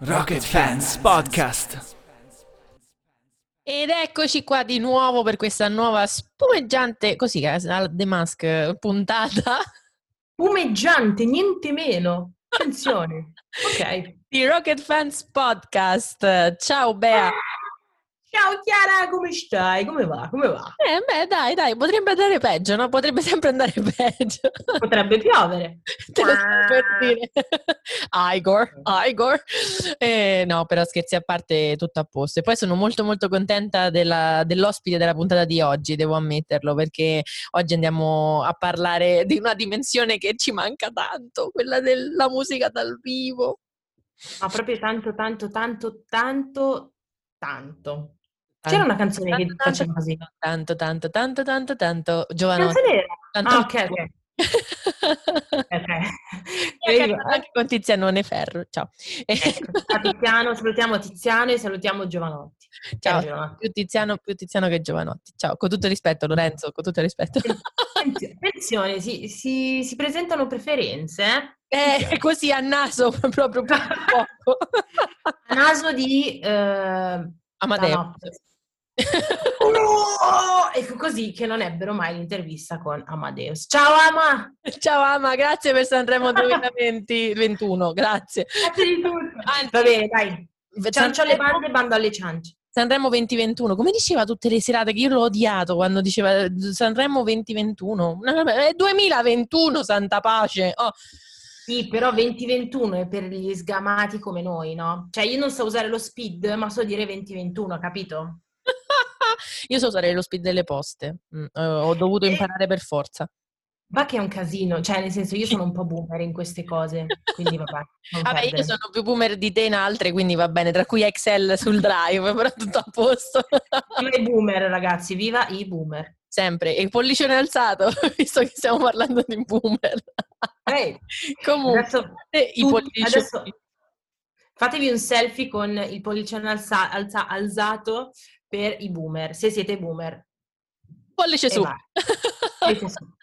Rocket Fans Podcast. Ed eccoci qua di nuovo per questa nuova spumeggiante, così The Mask puntata. Spumeggiante, niente meno. Attenzione. ok. Di Rocket Fans Podcast. Ciao Bea. Ciao Chiara, come stai? Come va? Come va? Eh, beh, dai, dai, potrebbe andare peggio, no? Potrebbe sempre andare peggio. Potrebbe piovere. Te lo sto per dire. Igor, Igor. Eh, no, però scherzi a parte, tutto a posto. E poi sono molto molto contenta della, dell'ospite della puntata di oggi, devo ammetterlo, perché oggi andiamo a parlare di una dimensione che ci manca tanto, quella della musica dal vivo. Ma proprio tanto, tanto, tanto, tanto, tanto. C'era una canzone tanto, che tanto, faceva così. Tanto, tanto, tanto, tanto, tanto, Giovanotti. Canzone tanto, ah, ok, ok. okay. anche con Tizianone Ferro. Ciao. Ecco, Tiziano, salutiamo Tiziano e salutiamo Giovanotti. Ciao, Ciao più, Tiziano, più Tiziano che Giovanotti. Ciao, con tutto il rispetto Lorenzo, con tutto il rispetto. Attenzione, si, si, si presentano preferenze. Eh, eh così a naso, proprio poco. a naso di... Eh, Amadeo. Oh! E fu così che non ebbero mai l'intervista con Amadeus. Ciao Ama! Ciao Ama, grazie per Sanremo 2020-21, grazie. Grazie di tutto. Anzi, Va bene, dai. Ciancio alle bande, bando alle ciance. Sanremo 2021, come diceva tutte le serate che io l'ho odiato quando diceva Sanremo 2021, è 2021, santa pace. Oh. Sì, però 2021 è per gli sgamati come noi, no? Cioè io non so usare lo speed, ma so dire 2021, capito? Io so usare lo speed delle poste, mm, ho dovuto imparare per forza. Va che è un casino, cioè nel senso io sono un po' boomer in queste cose, quindi vabbè. vabbè, io sono più boomer di te in altre, quindi va bene, tra cui Excel sul drive, però tutto a posto. Viva i boomer ragazzi, viva i boomer. Sempre, e pollicione alzato, visto che stiamo parlando di boomer. Hey, Comunque, adesso, i pollicioni... adesso fatevi un selfie con il pollicione alza, alza, alzato per i boomer, se siete boomer. Pollice su. Su.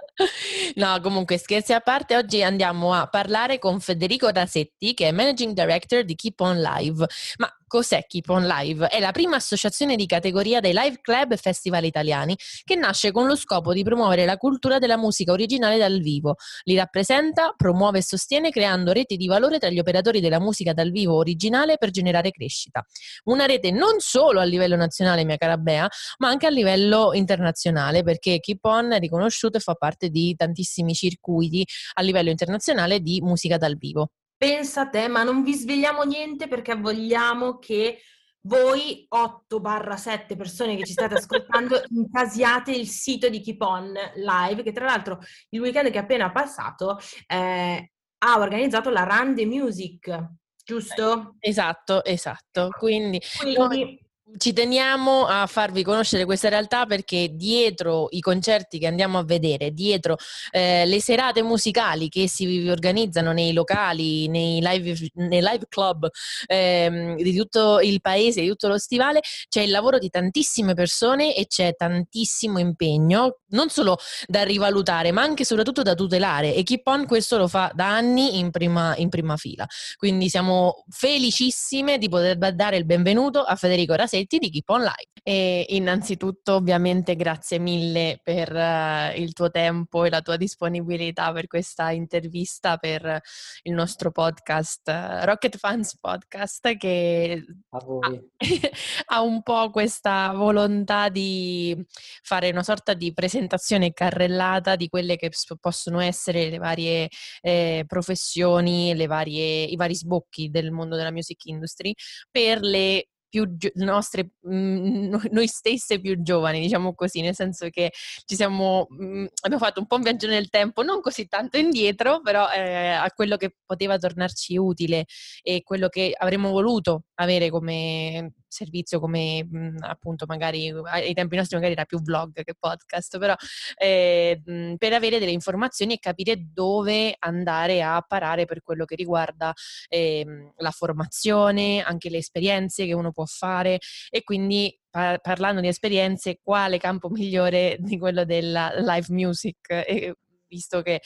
No, comunque scherzi a parte, oggi andiamo a parlare con Federico Rasetti, che è Managing Director di Keep On Live. Ma Cos'è Keep On Live? È la prima associazione di categoria dei live club e festival italiani che nasce con lo scopo di promuovere la cultura della musica originale dal vivo. Li rappresenta, promuove e sostiene creando reti di valore tra gli operatori della musica dal vivo originale per generare crescita. Una rete non solo a livello nazionale, mia cara Bea, ma anche a livello internazionale perché Keep On è riconosciuto e fa parte di tantissimi circuiti a livello internazionale di musica dal vivo pensa a te, ma non vi svegliamo niente perché vogliamo che voi 8-7 persone che ci state ascoltando incasiate il sito di Keep On Live, che tra l'altro il weekend che è appena passato eh, ha organizzato la Run the Music, giusto? Esatto, esatto. Quindi, Quindi ci teniamo a farvi conoscere questa realtà perché dietro i concerti che andiamo a vedere, dietro eh, le serate musicali che si organizzano nei locali, nei live, nei live club ehm, di tutto il paese, di tutto lo stivale, c'è il lavoro di tantissime persone e c'è tantissimo impegno, non solo da rivalutare, ma anche e soprattutto da tutelare. E Keep On questo lo fa da anni in prima, in prima fila. Quindi siamo felicissime di poter dare il benvenuto a Federico Rasetti progetti di Keep On Live. E innanzitutto ovviamente grazie mille per uh, il tuo tempo e la tua disponibilità per questa intervista per il nostro podcast uh, Rocket Fans Podcast che ha, ha, un po' questa volontà di fare una sorta di presentazione carrellata di quelle che possono essere le varie eh, professioni, le varie, i vari sbocchi del mondo della music industry per le più gio- nostre, mh, mm, noi stesse più giovani, diciamo così, nel senso che ci siamo, mh, mm, abbiamo fatto un po' un viaggio nel tempo, non così tanto indietro, però eh, a quello che poteva tornarci utile e quello che avremmo voluto avere come servizio come mh, mhmm, appunto magari ai tempi nostri magari era più vlog che podcast, però eh, mh, per avere delle informazioni e capire dove andare a parare per quello che riguarda eh, la formazione, anche le esperienze che uno può fare e quindi par- parlando di esperienze quale campo migliore di quello della live music? E, visto che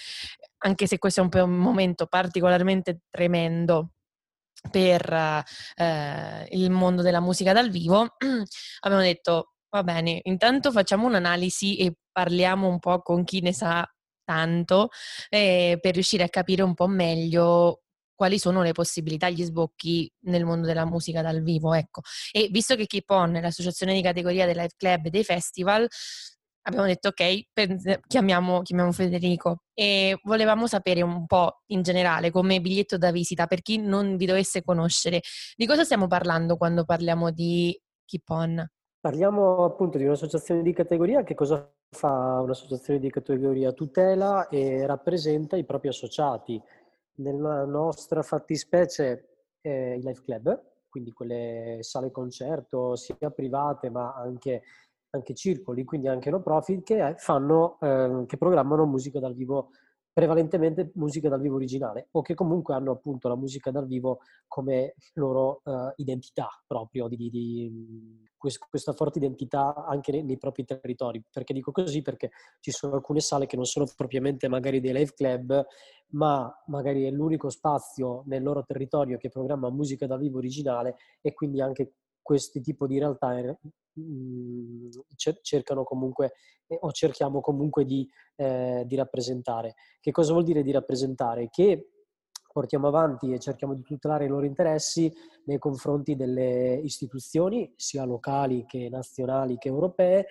anche se questo è un momento particolarmente tremendo per eh, il mondo della musica dal vivo, abbiamo detto va bene, intanto facciamo un'analisi e parliamo un po' con chi ne sa tanto eh, per riuscire a capire un po' meglio quali sono le possibilità, gli sbocchi nel mondo della musica dal vivo, ecco. E visto che Keep On è l'associazione di categoria dei live club e dei festival, abbiamo detto ok, chiamiamo, chiamiamo, Federico e volevamo sapere un po' in generale come biglietto da visita per chi non vi dovesse conoscere. Di cosa stiamo parlando quando parliamo di Keep On? Parliamo appunto di un'associazione di categoria. Che cosa fa un'associazione di categoria? Tutela e rappresenta i propri associati. Nella nostra fattispecie eh, i live club, quindi quelle sale concerto sia private ma anche anche circoli, quindi anche no profit, che, fanno, eh, che programmano musica dal vivo, prevalentemente musica dal vivo originale, o che comunque hanno appunto la musica dal vivo come loro eh, identità proprio, di, di, questa forte identità anche nei, nei, propri territori. Perché dico così? Perché ci sono alcune sale che non sono propriamente magari dei live club, ma magari è l'unico spazio nel loro territorio che programma musica dal vivo originale e quindi anche questi tipi di realtà Mhmm, cercano comunque o cerchiamo comunque di, eh, di rappresentare. Che cosa vuol dire di rappresentare? Che portiamo avanti e cerchiamo di tutelare i loro interessi nei confronti delle istituzioni, sia locali che nazionali che europee,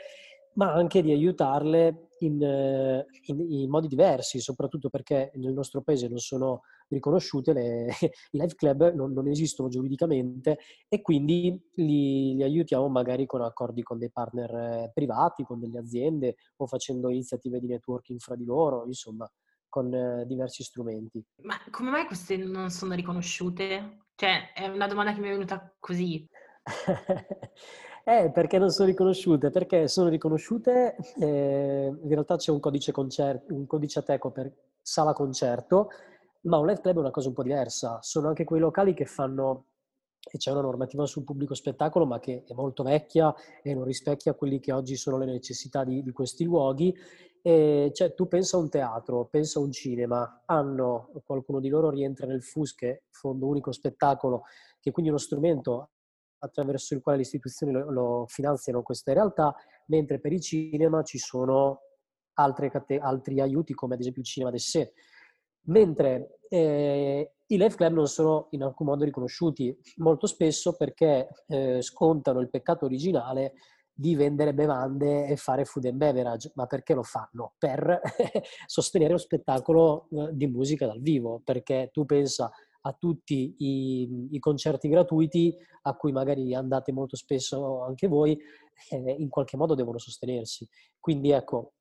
ma anche di aiutarle in, in, in modi diversi, soprattutto perché nel nostro paese non sono riconosciute, le, i live club non, non, esistono giuridicamente e quindi li, li, aiutiamo magari con accordi con dei partner eh, privati, con delle aziende o facendo iniziative di networking fra di loro, insomma, con eh, diversi strumenti. Ma come mai queste non sono riconosciute? Cioè, è una domanda che mi è venuta così. eh, perché non sono riconosciute? Perché sono riconosciute, eh, in realtà c'è un codice, concerto, un codice ateco per sala concerto ma un live club è una cosa un po' diversa. Sono anche quei locali che fanno, e c'è una normativa sul pubblico spettacolo, ma che è molto vecchia e non rispecchia quelli che oggi sono le necessità di, di questi luoghi. E cioè, tu pensa a un teatro, pensa a un cinema, hanno, qualcuno di loro rientra nel FUS, che è Fondo Unico Spettacolo, che è quindi uno strumento attraverso il quale le istituzioni lo, lo finanziano queste realtà, mentre per i cinema ci sono altre, altri aiuti, come ad esempio il cinema del mentre eh, i live club non sono in alcun modo riconosciuti molto spesso perché eh, scontano il peccato originale di vendere bevande e fare food and beverage, ma perché lo fanno? Per sostenere lo spettacolo eh, di musica dal vivo, perché tu pensa a tutti i, i, concerti gratuiti a cui magari andate molto spesso anche voi, eh, in qualche modo devono sostenersi. Quindi ecco,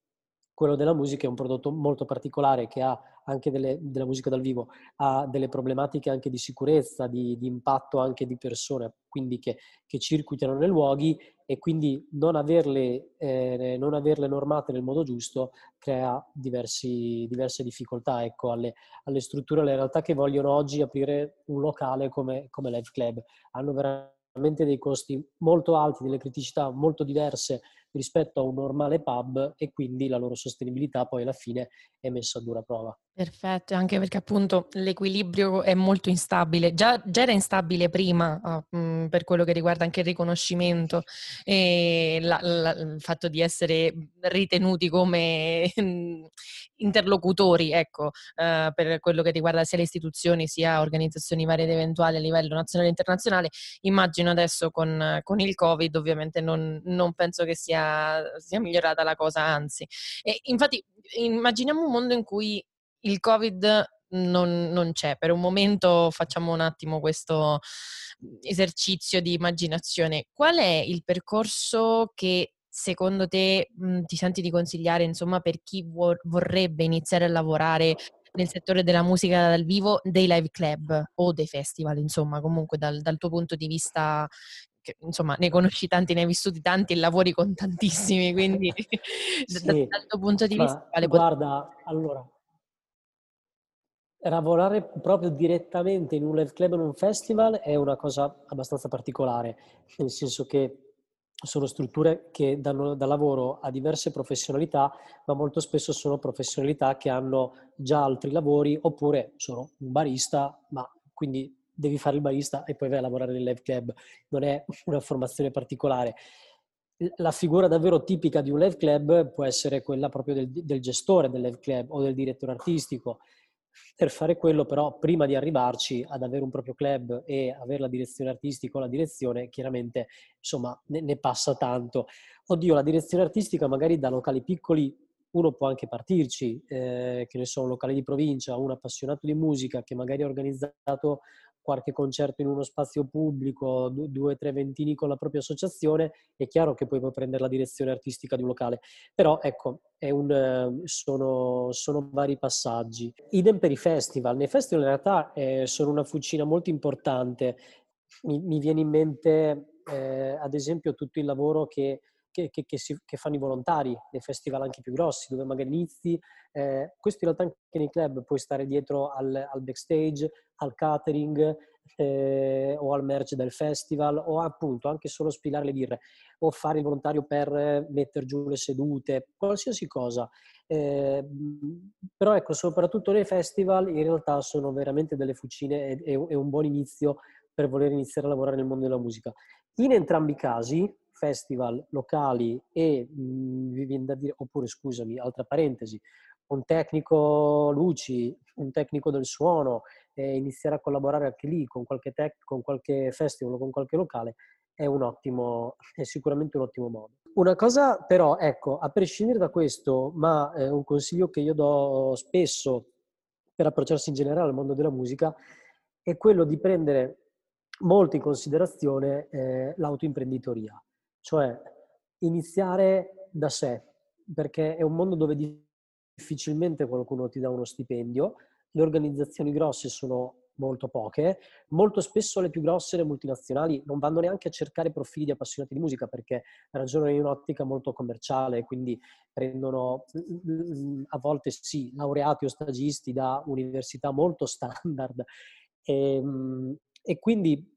quello della musica è un prodotto molto particolare che ha anche delle, della musica dal vivo, ha delle problematiche anche di sicurezza, di, di impatto anche di persone, quindi che, che, circuitano nei luoghi e quindi non averle, eh, non averle normate nel modo giusto crea diversi, diverse difficoltà ecco, alle, alle, strutture, alle realtà che vogliono oggi aprire un locale come, come Live Club. Hanno veramente dei costi molto alti, delle criticità molto diverse rispetto a un normale pub e quindi la loro sostenibilità poi alla fine è messa a dura prova. Perfetto, anche perché appunto l'equilibrio è molto instabile, già, già era instabile prima uh, mh, per quello che riguarda anche il riconoscimento e la, la, il fatto di essere ritenuti come interlocutori, ecco, uh, per quello che riguarda sia le istituzioni sia organizzazioni varie ed eventuali a livello nazionale e internazionale. Immagino adesso con, con il Covid ovviamente non, non penso che sia, sia migliorata la cosa, anzi. E infatti immaginiamo un mondo in cui il Covid non, non, c'è. Per un momento facciamo un attimo questo esercizio di immaginazione. Qual è il percorso che secondo te mh, ti senti di consigliare, insomma, per chi vor- vorrebbe iniziare a lavorare nel settore della musica dal vivo, dei live club o dei festival, insomma, comunque dal, dal tuo punto di vista che, insomma, ne conosci tanti, ne hai vissuti tanti e lavori con tantissimi, quindi sì, dal, dal tuo punto di vista... Guarda, pot- allora, lavorare proprio direttamente in un live club o in un festival è una cosa abbastanza particolare, nel senso che sono strutture che danno da lavoro a diverse professionalità, ma molto spesso sono professionalità che hanno già altri lavori oppure sono un barista, ma quindi devi fare il barista e poi vai a lavorare nel live club, non è una formazione particolare. La figura davvero tipica di un live club può essere quella proprio del, del gestore del live club o del direttore artistico. Per fare quello, però, prima di arrivarci ad avere un proprio club e avere la direzione artistica o la direzione, chiaramente, insomma, ne, ne passa tanto. Oddio, la direzione artistica magari da locali piccoli uno può anche partirci, eh, che ne so, un locale di provincia, un appassionato di musica che magari ha organizzato qualche concerto in uno spazio pubblico, due o tre ventini con la propria associazione, è chiaro che poi puoi prendere la direzione artistica di un locale. Però ecco, un, sono, sono, vari passaggi. Idem per i festival. Nei festival in realtà eh, sono una fucina molto importante. Mi, mi viene in mente, eh, ad esempio, tutto il lavoro che che, che, che, si, che, fanno i volontari nei festival anche più grossi, dove magari inizi. Eh, questo in realtà anche nei club puoi stare dietro al, al backstage, al catering eh, o al merge del festival o appunto anche solo spilare le birre o fare il volontario per mettere giù le sedute, qualsiasi cosa. Eh, però ecco, soprattutto nei festival in realtà sono veramente delle fucine e, e un buon inizio per voler iniziare a lavorare nel mondo della musica. In entrambi i casi, festival locali e, mh, mhmm, da dire, oppure scusami, altra parentesi, un tecnico luci, un tecnico del suono, e iniziare a collaborare anche lì con qualche, tech, con qualche festival o con qualche locale, è, un ottimo, è sicuramente un ottimo modo. Una cosa però, ecco, a prescindere da questo, ma eh, un consiglio che io do spesso per approcciarsi in generale al mondo della musica, è quello di prendere molto in considerazione eh, l'autoimprenditoria cioè iniziare da sé, perché è un mondo dove difficilmente qualcuno ti dà uno stipendio, le organizzazioni grosse sono molto poche, molto spesso le più grosse, le multinazionali, non vanno neanche a cercare profili di appassionati di musica perché ragionano in un'ottica molto commerciale, quindi prendono a volte sì, laureati o stagisti da università molto standard. E, ehm, e quindi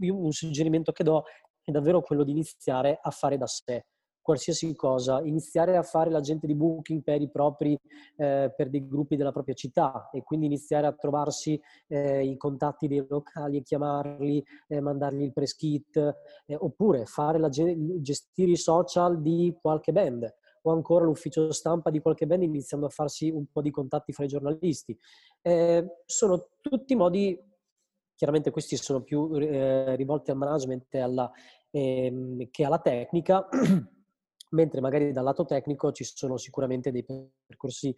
un suggerimento che do è davvero quello di iniziare a fare da sé qualsiasi cosa, iniziare a fare l'agente di booking per i propri, eh, per dei gruppi della propria città e quindi iniziare a trovarsi eh, i contatti dei locali e chiamarli, eh, mandargli il press kit, eh, oppure gestire i social di qualche band o ancora l'ufficio stampa di qualche band iniziando a farsi un po' di contatti fra i giornalisti. Eh, sono tutti modi chiaramente questi sono più eh, rivolti al management e alla, ehm, che alla tecnica, mentre magari dal lato tecnico ci sono sicuramente dei percorsi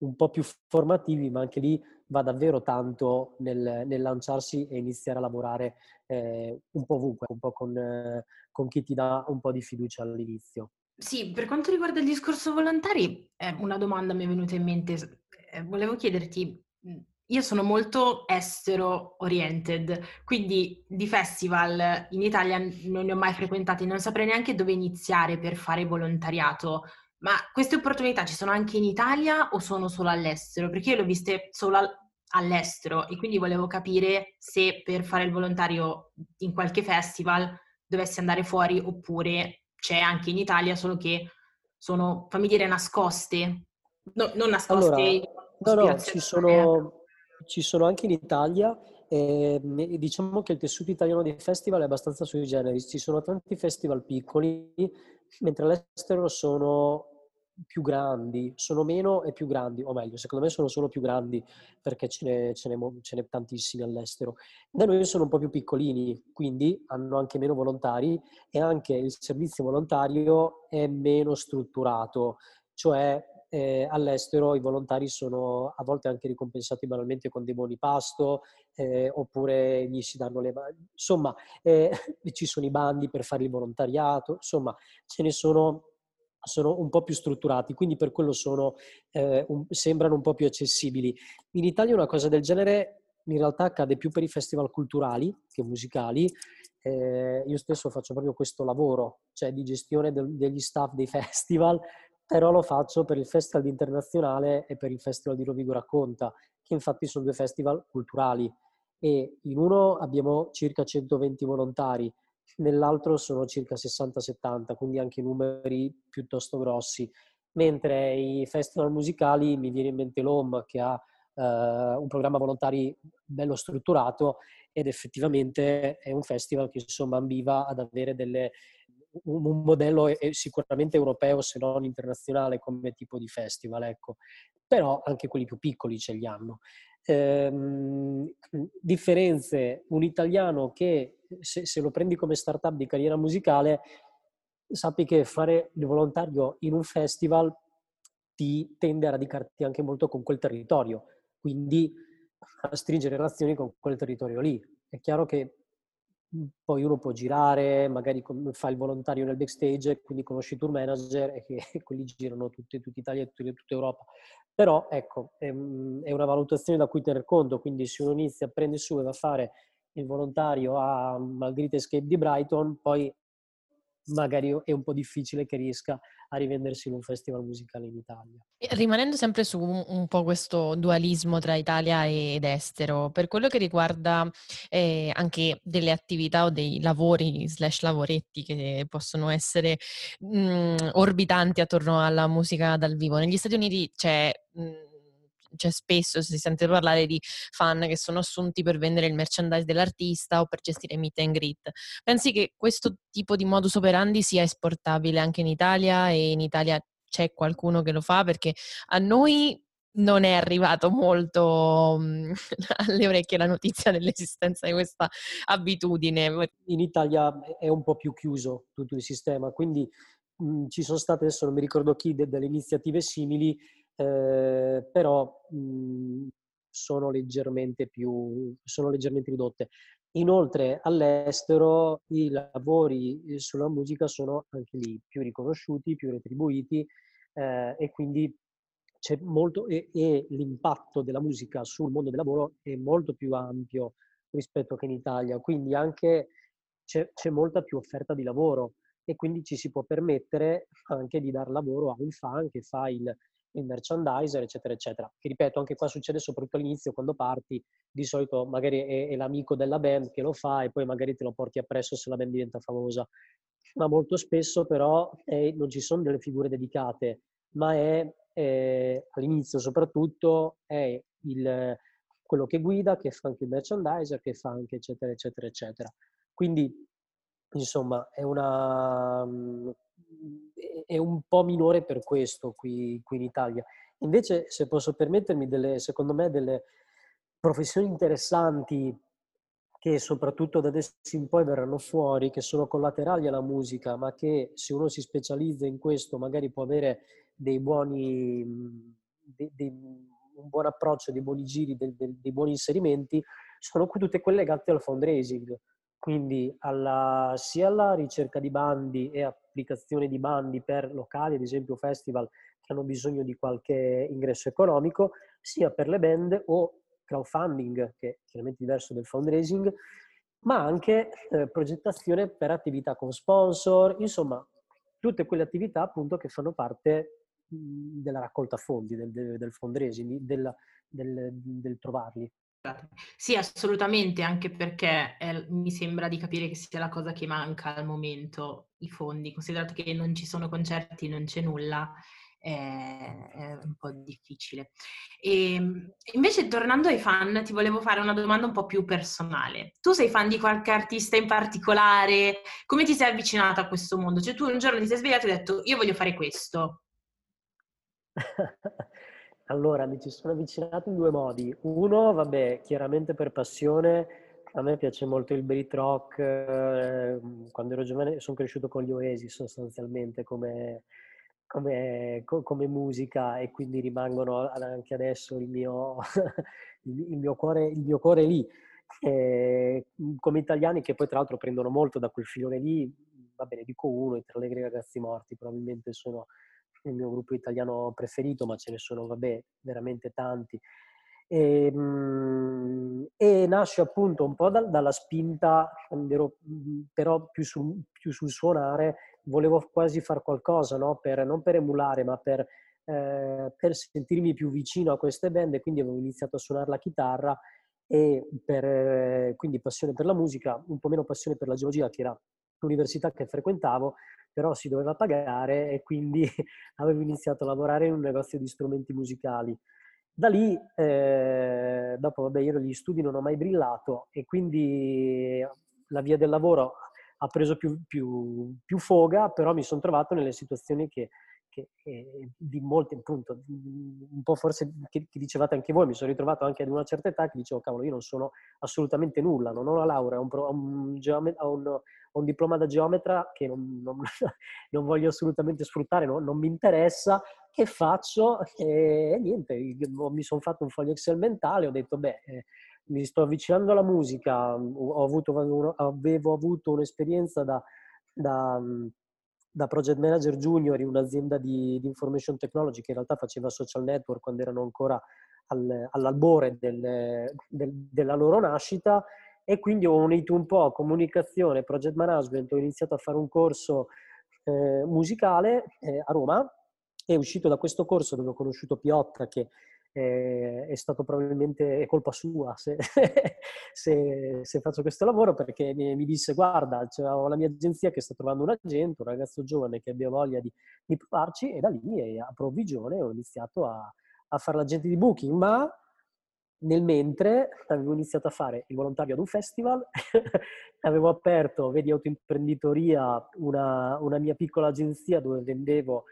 un po' più formativi, ma anche lì va davvero tanto nel, nel lanciarsi e iniziare a lavorare eh, un po' ovunque, un po' con, eh, con, chi ti dà un po' di fiducia all'inizio. Sì, per quanto riguarda il discorso volontari, eh, una domanda mi è venuta in mente. Eh, volevo chiederti, io sono molto estero oriented, quindi di festival in Italia non ne ho mai frequentati, non saprei neanche dove iniziare per fare volontariato. Ma queste opportunità ci sono anche in Italia o sono solo all'estero? Perché io le ho viste solo all'estero e quindi volevo capire se per fare il volontario in qualche festival dovessi andare fuori oppure c'è anche in Italia, solo che sono, fammi dire, nascoste. No, non nascoste. Allora, no, no, ci sono, ci sono anche in Italia e diciamo che il tessuto italiano dei festival è abbastanza sui generis. Ci sono tanti festival piccoli, mentre all'estero sono più grandi, sono meno e più grandi, o meglio, secondo me sono solo più grandi perché ce n'è, ce n'è, ce n'è tantissimi all'estero. Da noi sono un po' più piccolini, quindi hanno anche meno volontari e anche il servizio volontario è meno strutturato, cioè eh, all'estero i volontari sono a volte anche ricompensati banalmente con dei buoni pasto eh, oppure gli si danno le. Insomma, eh, ci sono i bandi per fare il volontariato, insomma, ce ne sono sono un po' più strutturati, quindi per quello sono, eh, un, sembrano un po' più accessibili. In Italia una cosa del genere in realtà accade più per i festival culturali che musicali. Eh, io stesso faccio proprio questo lavoro, cioè di gestione del, degli staff dei festival, però lo faccio per il Festival Internazionale e per il Festival di Rovigo Racconta, che infatti sono due festival culturali. E in uno abbiamo circa 120 volontari, nell'altro sono circa 60-70, quindi anche numeri piuttosto grossi, mentre i festival musicali mi viene in mente l'OM che ha Uh, un programma volontari bello strutturato ed effettivamente è un festival che insomma ambiva ad avere delle, un, un modello sicuramente europeo se non internazionale come tipo di festival, ecco. però anche quelli più piccoli ce li hanno. Ehm, differenze, un italiano che se, se lo prendi come startup di carriera musicale, sappi che fare il volontario in un festival ti tende a radicarti anche molto con quel territorio, quindi a stringere relazioni con quel territorio lì. È chiaro che poi uno può girare, magari fa il volontario nel backstage, quindi conosci i tour manager e che quelli girano tutti, tutta Italia e tutta Europa. Però ecco, è, una valutazione da cui tener conto, quindi se uno inizia, prende su e va a fare il volontario a Margherita Escape di Brighton, poi magari è un po' difficile che riesca a rivendersi in un festival musicale in Italia. Rimanendo sempre su un, po' questo dualismo tra Italia ed estero, per quello che riguarda eh, anche delle attività o dei lavori slash lavoretti che possono essere mh, mm, orbitanti attorno alla musica dal vivo, negli Stati Uniti c'è... Mh, mm, cioè spesso si sente parlare di fan che sono assunti per vendere il merchandise dell'artista o per gestire meet and greet. Pensi che questo tipo di modus operandi sia esportabile anche in Italia e in Italia c'è qualcuno che lo fa? Perché a noi non è arrivato molto um, alle orecchie la notizia dell'esistenza di questa abitudine. In Italia è un po' più chiuso tutto il sistema, quindi mh, ci sono state, adesso non mi ricordo chi, de- delle iniziative simili eh, però mh, sono, leggermente più, sono leggermente ridotte. Inoltre all'estero i lavori eh, sulla musica sono anche lì più riconosciuti, più retribuiti eh, e quindi c'è molto e, e, l'impatto della musica sul mondo del lavoro è molto più ampio rispetto che in Italia, quindi anche c'è, c'è molta più offerta di lavoro e quindi ci si può permettere anche di dar lavoro a un fan che fa il il merchandiser, eccetera, eccetera. Che ripeto, anche qua succede soprattutto all'inizio, quando parti, di solito magari è, è, l'amico della band che lo fa e poi magari te lo porti appresso se la band diventa famosa. Ma molto spesso però è, non ci sono delle figure dedicate, ma è, è all'inizio soprattutto è il, quello che guida, che fa anche il merchandiser, che fa anche eccetera, eccetera, eccetera. Quindi, insomma, è una è un po' minore per questo qui, qui in Italia. Invece, se posso permettermi, delle, secondo me, delle professioni interessanti che soprattutto da adesso in poi verranno fuori, che sono collaterali alla musica, ma che se uno si specializza in questo magari può avere dei buoni, dei, dei, un buon approccio, dei buoni giri, dei, dei buoni inserimenti, sono tutte quelle legate al fundraising quindi alla, sia alla ricerca di bandi e applicazione di bandi per locali, ad esempio festival che hanno bisogno di qualche ingresso economico, sia per le band o crowdfunding, che è chiaramente diverso del fundraising, ma anche eh, progettazione per attività con sponsor, insomma, tutte quelle attività appunto che fanno parte mh, della raccolta fondi, del, del fundraising, del, del, del trovarli. Sì, assolutamente, anche perché eh, mi sembra di capire che sia la cosa che manca al momento, i fondi, considerato che non ci sono concerti, non c'è nulla, è, è un po' difficile. E, ehm, invece, tornando ai fan, ti volevo fare una domanda un po' più personale. Tu sei fan di qualche artista in particolare? Come ti sei avvicinato a questo mondo? Cioè, tu un giorno ti sei svegliato e hai detto, io voglio fare questo. Allora, mi ci sono avvicinato in due modi. Uno, vabbè, chiaramente per passione, a me piace molto il Brit Rock, eh, quando ero giovane sono cresciuto con gli Oasis sostanzialmente come, come, come musica e quindi rimangono anche adesso il mio, il mio, cuore, il mio cuore lì. E, come italiani che poi tra l'altro prendono molto da quel filone lì, va bene, dico uno, i Tre Allegri Ragazzi Morti, probabilmente sono il mio gruppo italiano preferito, ma ce ne sono, vabbè, veramente tanti. E, ehm, e nasce appunto un po' da, dalla spinta, ero, però più, su, più, sul suonare, volevo quasi fare qualcosa, no? per, non per emulare, ma per, eh, per sentirmi più vicino a queste band e quindi avevo iniziato a suonare la chitarra e per, quindi passione per la musica, un po' meno passione per la geologia, che era l'università che frequentavo, però si doveva pagare e quindi avevo iniziato a lavorare in un negozio di strumenti musicali. da lì, eh, dopo, vabbè, io negli studi non ho mai brillato e quindi la via del lavoro ha preso più, più, più foga, però mi sono trovato nelle situazioni che, che eh, di molti, appunto, un po' forse che, che, dicevate anche voi, mi sono ritrovato anche ad una certa età che dicevo, cavolo, io non sono assolutamente nulla, non ho la laurea, ho un, ho un, ho un, ho un diploma da geometra che non, non, non voglio assolutamente sfruttare, no? non mi interessa, che faccio? E niente, mi sono fatto un foglio Excel mentale, ho detto, beh... Eh, mi sto avvicinando alla musica, avuto, avevo avuto un'esperienza da, da, da, project manager junior in un'azienda di, di, information technology che in realtà faceva social network quando erano ancora al, all'albore del, del, della loro nascita e quindi ho unito un po' comunicazione, project management, ho iniziato a fare un corso eh, musicale eh, a Roma e uscito da questo corso dove ho conosciuto Piotta che eh, è stato probabilmente è colpa sua se, se, se, faccio questo lavoro perché mi, mi disse guarda ho la mia agenzia che sta trovando un agente, un ragazzo giovane che abbia voglia di, di provarci e da lì a provvigione ho iniziato a, a fare l'agente di booking. Ma nel mentre avevo iniziato a fare il volontario ad un festival, avevo aperto, vedi, autoimprenditoria, una, una mia piccola agenzia dove vendevo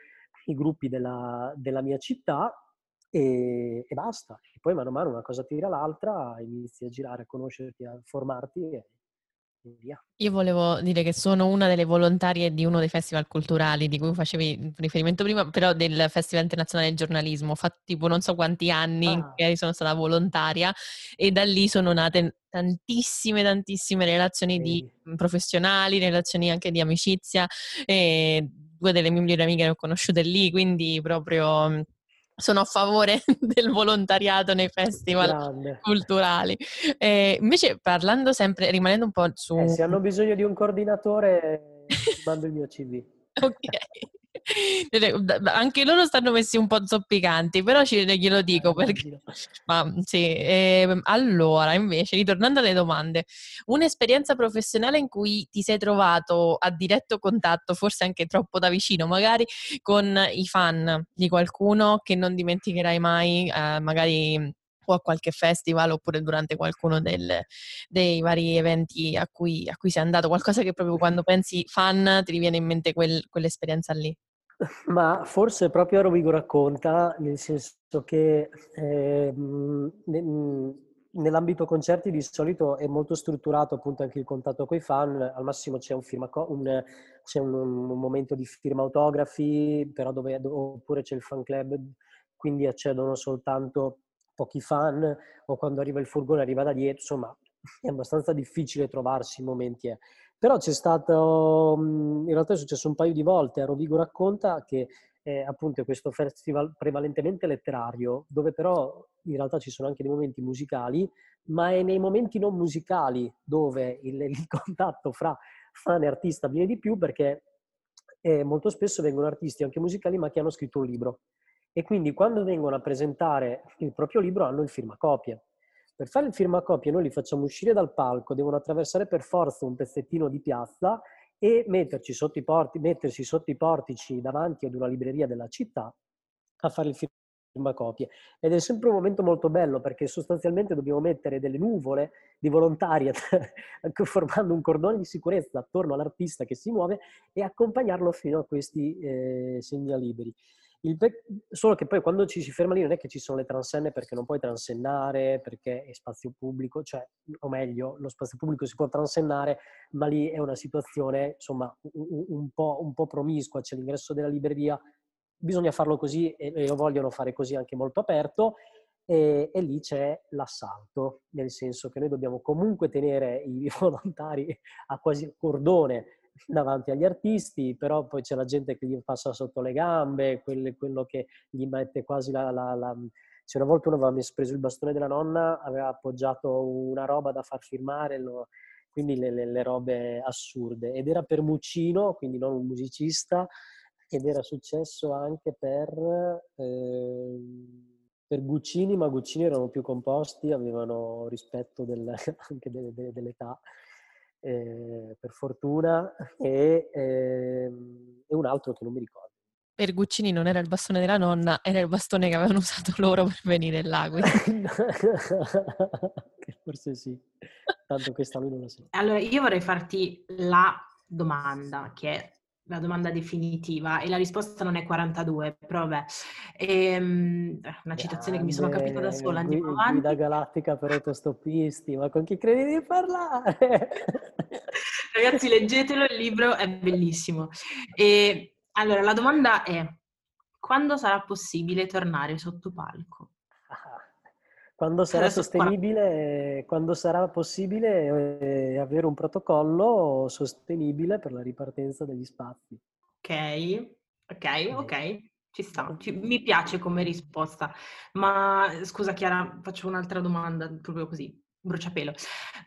i gruppi della, della mia città e, e, basta. E poi mano a mano una cosa tira l'altra, inizi a girare, a conoscerti, a formarti e, via. Io volevo dire che sono una delle volontarie di uno dei festival culturali di cui facevi riferimento prima, però del Festival Internazionale del Giornalismo. Ho fatto tipo non so quanti anni ah. che sono stata volontaria e da lì sono nate tantissime, tantissime relazioni sì. di, professionali, relazioni anche di amicizia. E due delle mie migliori amiche le ho conosciute lì, quindi proprio sono a favore del volontariato nei festival Grande. culturali. E invece parlando sempre, rimanendo un po' su... Eh, se hanno bisogno di un coordinatore, mando il mio CV. ok. Anche loro stanno messi un po' zoppicanti, però ci, glielo dico eh, perché... Ma sì, eh, allora invece, ritornando alle domande, un'esperienza professionale in cui ti sei trovato a diretto contatto, forse anche troppo da vicino, magari con i fan di qualcuno che non dimenticherai mai, eh, magari o a qualche festival oppure durante qualcuno del, dei vari eventi a cui, a cui, sei andato, qualcosa che proprio quando pensi fan ti viene in mente quel, quell'esperienza lì. Ma forse proprio Rovigo racconta, nel senso che eh, nell'ambito concerti di solito è molto strutturato appunto anche il contatto con i fan, al massimo c'è un, firma, un, c'è un, un momento di firma autografi, dove, oppure c'è il fan club, quindi accedono soltanto pochi fan o quando arriva il furgone arriva da dietro, insomma è abbastanza difficile trovarsi in momenti. Però c'è stato, in realtà è successo un paio di volte, a Rovigo racconta che eh, appunto è questo festival prevalentemente letterario, dove però in realtà ci sono anche dei momenti musicali, ma è nei momenti non musicali dove il, il contatto fra fan e artista avviene di più perché eh, molto spesso vengono artisti anche musicali ma che hanno scritto un libro e quindi quando vengono a presentare il proprio libro hanno il firmacopie. Per fare il firmacopie noi li facciamo uscire dal palco, devono attraversare per forza un pezzettino di piazza e sotto porti, mettersi sotto i portici davanti ad una libreria della città a fare il firmacopie. Ed è sempre un momento molto bello perché sostanzialmente dobbiamo mettere delle nuvole di volontari formando un cordone di sicurezza attorno all'artista che si muove e accompagnarlo fino a questi eh, segnalibri. Pe- solo che poi quando ci si ferma lì non è che ci sono le transenne perché non puoi transennare, perché è spazio pubblico, cioè, o meglio, lo spazio pubblico si può transennare, ma lì è una situazione, insomma, un, un, po', un po', promiscua, c'è l'ingresso della libreria, bisogna farlo così e, e vogliono fare così anche molto aperto, e, e, lì c'è l'assalto, nel senso che noi dobbiamo comunque tenere i volontari a quasi cordone davanti agli artisti, però poi c'è la gente che gli passa sotto le gambe, quelle, quello che gli mette quasi la... la, la... Se una volta uno aveva preso il bastone della nonna, aveva appoggiato una roba da far firmare, lo... quindi le, le, le, robe assurde. Ed era per Muccino, quindi non un musicista, ed era successo anche per... Eh, per Guccini, ma Guccini erano più composti, avevano rispetto del, anche de, de, dell'età eh, per fortuna, e, eh, e, un altro che non mi ricordo. per Guccini non era il bastone della nonna, era il bastone che avevano usato loro per venire là. Forse sì, tanto questa lui non lo sa. Allora, io vorrei farti la domanda, che è la domanda definitiva, e la risposta non è 42, però vabbè. Ehm, una citazione Grande, che mi sono capita da sola, andiamo avanti. Guida galattica per autostoppisti, ma con chi credi di parlare? Ragazzi, leggetelo, il libro è bellissimo. E allora, la domanda è, quando sarà possibile tornare sotto palco? Quando sarà Adesso sostenibile, qua... quando sarà possibile eh, avere un protocollo sostenibile per la ripartenza degli spazi. Ok, ok, ok. Ci sta, ci, mi piace come risposta. Ma scusa Chiara, faccio un'altra domanda proprio così bruciapelo.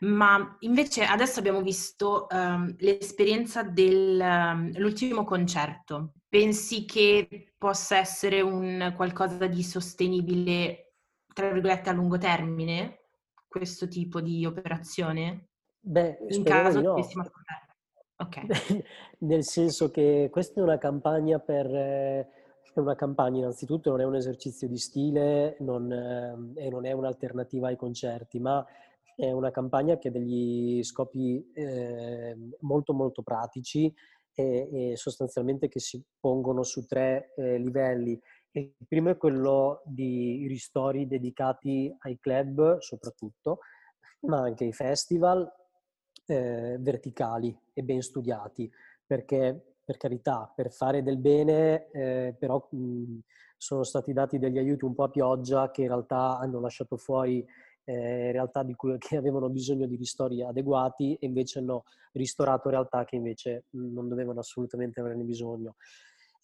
Ma invece adesso abbiamo visto um, l'esperienza dell'ultimo um, concerto. Pensi che possa essere un qualcosa di sostenibile, tra virgolette, a lungo termine, questo tipo di operazione? Beh, in caso no. dovessimo ascoltare. Ok. Nel senso che questa è una campagna per... Eh, è una campagna innanzitutto, non è un esercizio di stile non, eh, e non è un'alternativa ai concerti, ma è una campagna che ha degli scopi eh, molto molto pratici e, e, sostanzialmente che si pongono su tre eh, livelli. Il primo è quello di ristori dedicati ai club soprattutto, ma anche ai festival eh, verticali e ben studiati, perché per carità, per fare del bene, eh, però mh, sono stati dati degli aiuti un po' a pioggia che in realtà hanno lasciato fuori eh, realtà di cui, che avevano bisogno di ristori adeguati e invece hanno ristorato realtà che invece non dovevano assolutamente averne bisogno.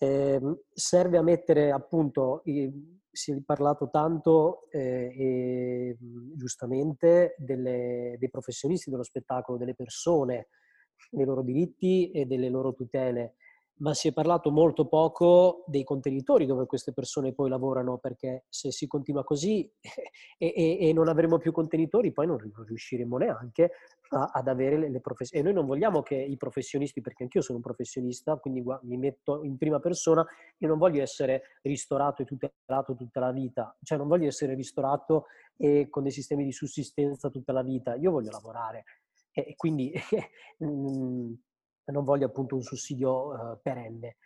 Eh, serve a mettere appunto, eh, si è parlato tanto eh, e giustamente delle, dei professionisti dello spettacolo, delle persone, dei loro diritti e delle loro tutele ma si è parlato molto poco dei contenitori dove queste persone poi lavorano, perché se si continua così e, e, e non avremo più contenitori, poi non riusciremo neanche a, ad avere le, le professioni. E noi non vogliamo che i professionisti, perché anch'io sono un professionista, quindi guarda, mi metto in prima persona, io non voglio essere ristorato e tutelato tutta la vita, cioè non voglio essere ristorato e con dei sistemi di sussistenza tutta la vita, io voglio lavorare. E quindi mm, non voglio appunto un sussidio uh, perenne.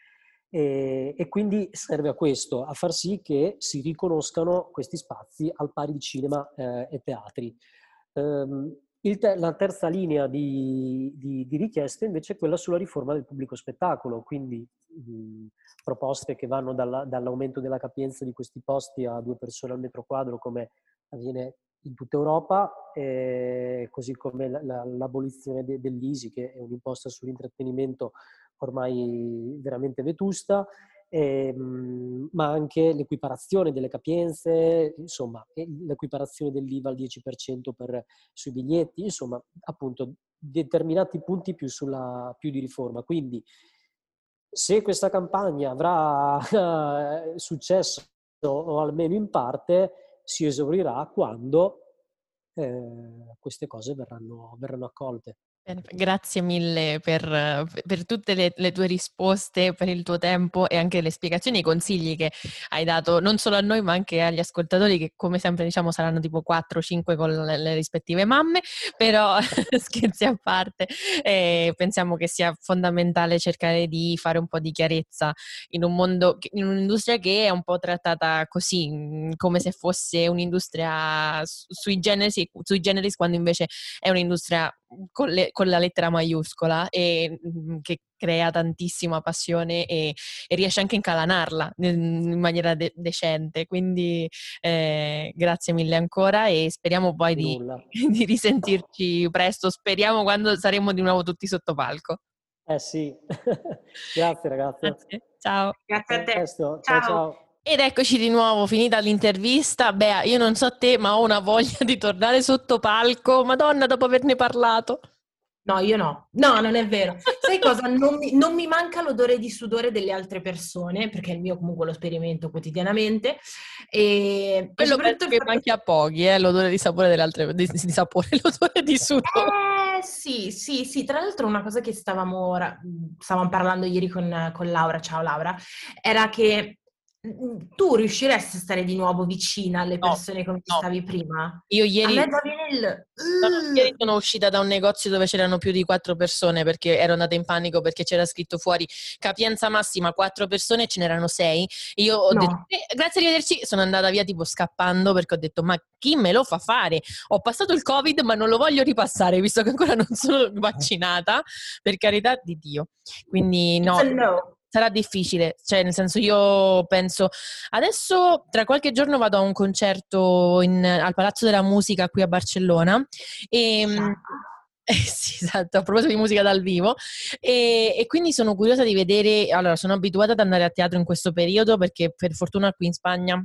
E, e, quindi serve a questo, a far sì che si riconoscano questi spazi al pari di cinema eh, e teatri. Um, te- la terza linea di, di, di, richieste invece è quella sulla riforma del pubblico spettacolo, quindi mh, proposte che vanno dalla, dall'aumento della capienza di questi posti a due persone al metro quadro come avviene in tutta Europa, eh, così come la, la, l'abolizione de, dell'ISI, che è un'imposta sull'intrattenimento ormai veramente vetusta, eh, ma anche l'equiparazione delle capienze, insomma, l'equiparazione dell'IVA al 10% per, sui biglietti, insomma, appunto, determinati punti più, sulla, più di riforma. Quindi, se questa campagna avrà successo o almeno in parte, si esaurirà quando eh, queste cose verranno, verranno accolte. Grazie mille per, per tutte le, le, tue risposte, per il tuo tempo e anche le spiegazioni e i consigli che hai dato non solo a noi ma anche agli ascoltatori che come sempre diciamo saranno tipo 4-5 con le, le, rispettive mamme, però scherzi a parte eh, pensiamo che sia fondamentale cercare di fare un po' di chiarezza in un mondo, in un'industria che è un po' trattata così, come se fosse un'industria sui generis, sui generis quando invece è un'industria con, le, con, la lettera maiuscola e mhmm, che crea tantissima passione e, e riesce anche a incalanarla in, maniera de- decente. Quindi eh, grazie mille ancora e speriamo poi di, di, risentirci presto. Speriamo quando saremo di nuovo tutti sotto palco. Eh sì, grazie ragazzi. Grazie. Ciao. Grazie a te. ciao. ciao. ciao. Ed eccoci di nuovo, finita l'intervista. Beh, io non so te, ma ho una voglia di tornare sotto palco. Madonna, dopo averne parlato. No, io no. No, non è vero. Sai cosa? Non mi, non mi, manca l'odore di sudore delle altre persone, perché il mio comunque lo sperimento quotidianamente. E quello penso che manchi a pochi, eh, l'odore di sapore delle altre di, di sapore, l'odore di sudore. Eh sì, sì, sì. Tra l'altro una cosa che stavamo, ora, stavamo parlando ieri con, con Laura, ciao Laura, era che tu riusciresti a stare di nuovo vicina alle persone no, come no. stavi prima? Io ieri, nel... uh. ieri sono uscita da un negozio dove c'erano più di quattro persone perché ero andata in panico perché c'era scritto fuori capienza massima quattro persone, ce n'erano sei. Io ho no. detto eh, grazie arrivederci, sono andata via tipo scappando perché ho detto ma chi me lo fa fare? Ho passato il covid ma non lo voglio ripassare visto che ancora non sono vaccinata, per carità di Dio. Quindi no sarà difficile, cioè nel senso io penso adesso tra qualche giorno vado a un concerto in, al Palazzo della Musica qui a Barcellona e ehm, eh sì, esatto, a proposito di musica dal vivo e, e, quindi sono curiosa di vedere, allora sono abituata ad andare a teatro in questo periodo perché per fortuna qui in Spagna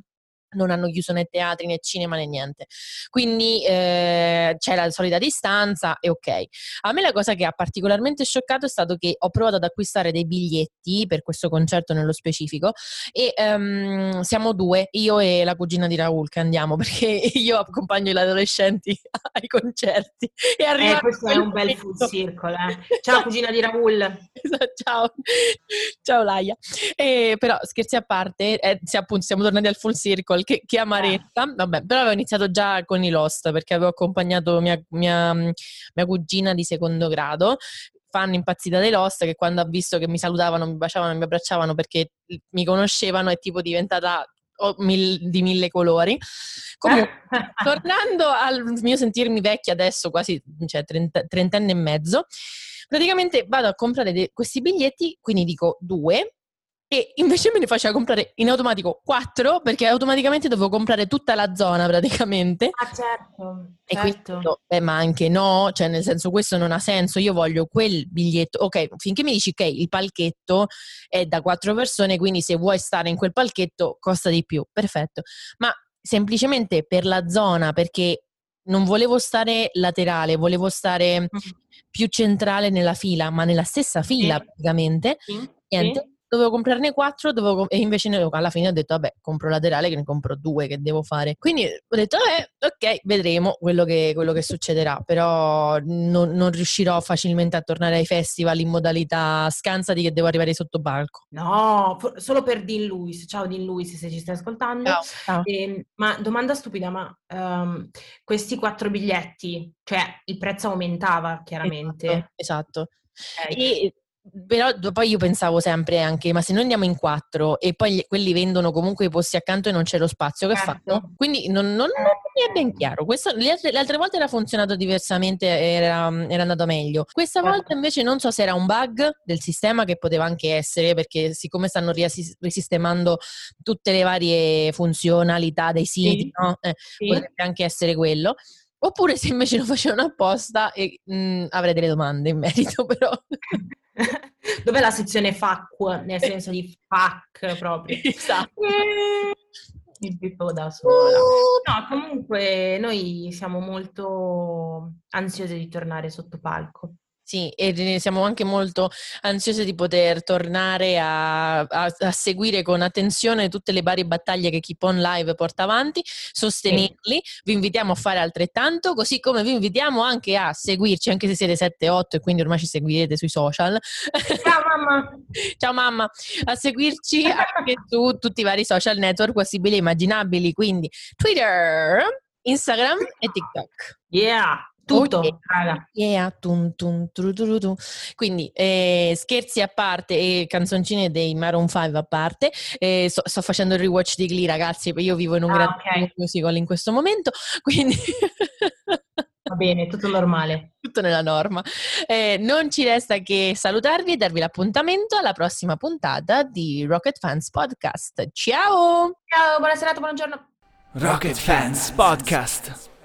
non hanno chiuso né teatri né cinema né niente. Quindi eh, c'è la solita distanza e ok. A me la cosa che ha particolarmente scioccato è stato che ho provato ad acquistare dei biglietti per questo concerto nello specifico e um, siamo due, io e la cugina di Raul che andiamo perché io accompagno gli adolescenti ai concerti e eh, questo è un bel full circle. Eh. Ciao cugina di Raul. Esatto, ciao. Ciao Laia. Eh, però scherzi a parte, eh, appunto siamo tornati al full circle che, che amarezza. Eh. Vabbè, però avevo iniziato già con i Lost perché avevo accompagnato mia, mia, mia cugina di secondo grado fan impazzita dei Lost che quando ha visto che mi salutavano, mi baciavano, mi abbracciavano perché mi conoscevano è tipo diventata di mille colori. Comunque, tornando al mio sentirmi vecchia adesso, quasi cioè, trentenne e mezzo, praticamente vado a comprare de- questi biglietti, quindi dico due, e invece me ne faceva comprare in automatico 4 perché automaticamente dovevo comprare tutta la zona praticamente. Ah certo. E certo. quindi, beh, ma anche no, cioè nel senso questo non ha senso, io voglio quel biglietto, ok, finché mi dici ok, il palchetto è da 4 persone, quindi se vuoi stare in quel palchetto costa di più, perfetto. Ma semplicemente per la zona, perché non volevo stare laterale, volevo stare mm. più centrale nella fila, ma nella stessa fila sì. praticamente. Sì. Niente, dovevo comprarne quattro dovevo, e invece alla fine ho detto vabbè compro laterale che ne compro due che devo fare quindi ho detto eh, ok vedremo quello che, quello che succederà però non, non, riuscirò facilmente a tornare ai festival in modalità scansati che devo arrivare sotto palco no solo per Dean Lewis ciao Dean Lewis se ci stai ascoltando ciao, ciao. Eh, ma domanda stupida ma um, questi quattro biglietti cioè il prezzo aumentava chiaramente esatto, esatto. Okay. E però poi io pensavo sempre anche, ma se noi andiamo in quattro e poi quelli vendono comunque i posti accanto e non c'è lo spazio, che certo. fanno? Quindi non, non, non, mi è ben chiaro. Questo, le, altre, le, altre, volte era funzionato diversamente, era, era, andato meglio. Questa certo. volta invece non so se era un bug del sistema che poteva anche essere, perché siccome stanno risistemando tutte le varie funzionalità dei siti, sì. no? eh, sì. potrebbe anche essere quello. Oppure se invece lo facevano apposta e mh, mm, avrei delle domande in merito, però. Dov'è la sezione FAQ, nel senso di FAQ proprio? Esatto. Mi bippo da sola. No, comunque noi siamo molto ansiose di tornare sotto palco. Sì, e siamo anche molto ansiose di poter tornare a, a, a, seguire con attenzione tutte le varie battaglie che Keep On Live porta avanti, sostenerli. Vi invitiamo a fare altrettanto, così come vi invitiamo anche a seguirci, anche se siete 7-8 e quindi ormai ci seguirete sui social. Ciao mamma! Ciao mamma! A seguirci anche su tutti i vari social network possibili e immaginabili, quindi Twitter, Instagram e TikTok. Yeah! Tutto, okay. Yeah, tum, tum, tru, tru, tru. Quindi eh, scherzi a parte e canzoncine dei Maroon 5 a parte, eh, sto, sto, facendo il rewatch di Glee ragazzi, io vivo in un ah, grande okay. musical in questo momento, quindi... Va bene, tutto normale. Tutto nella norma. Eh, non ci resta che salutarvi e darvi l'appuntamento alla prossima puntata di Rocket Fans Podcast. Ciao! Ciao, buona serata, buongiorno. Rocket Fans Podcast.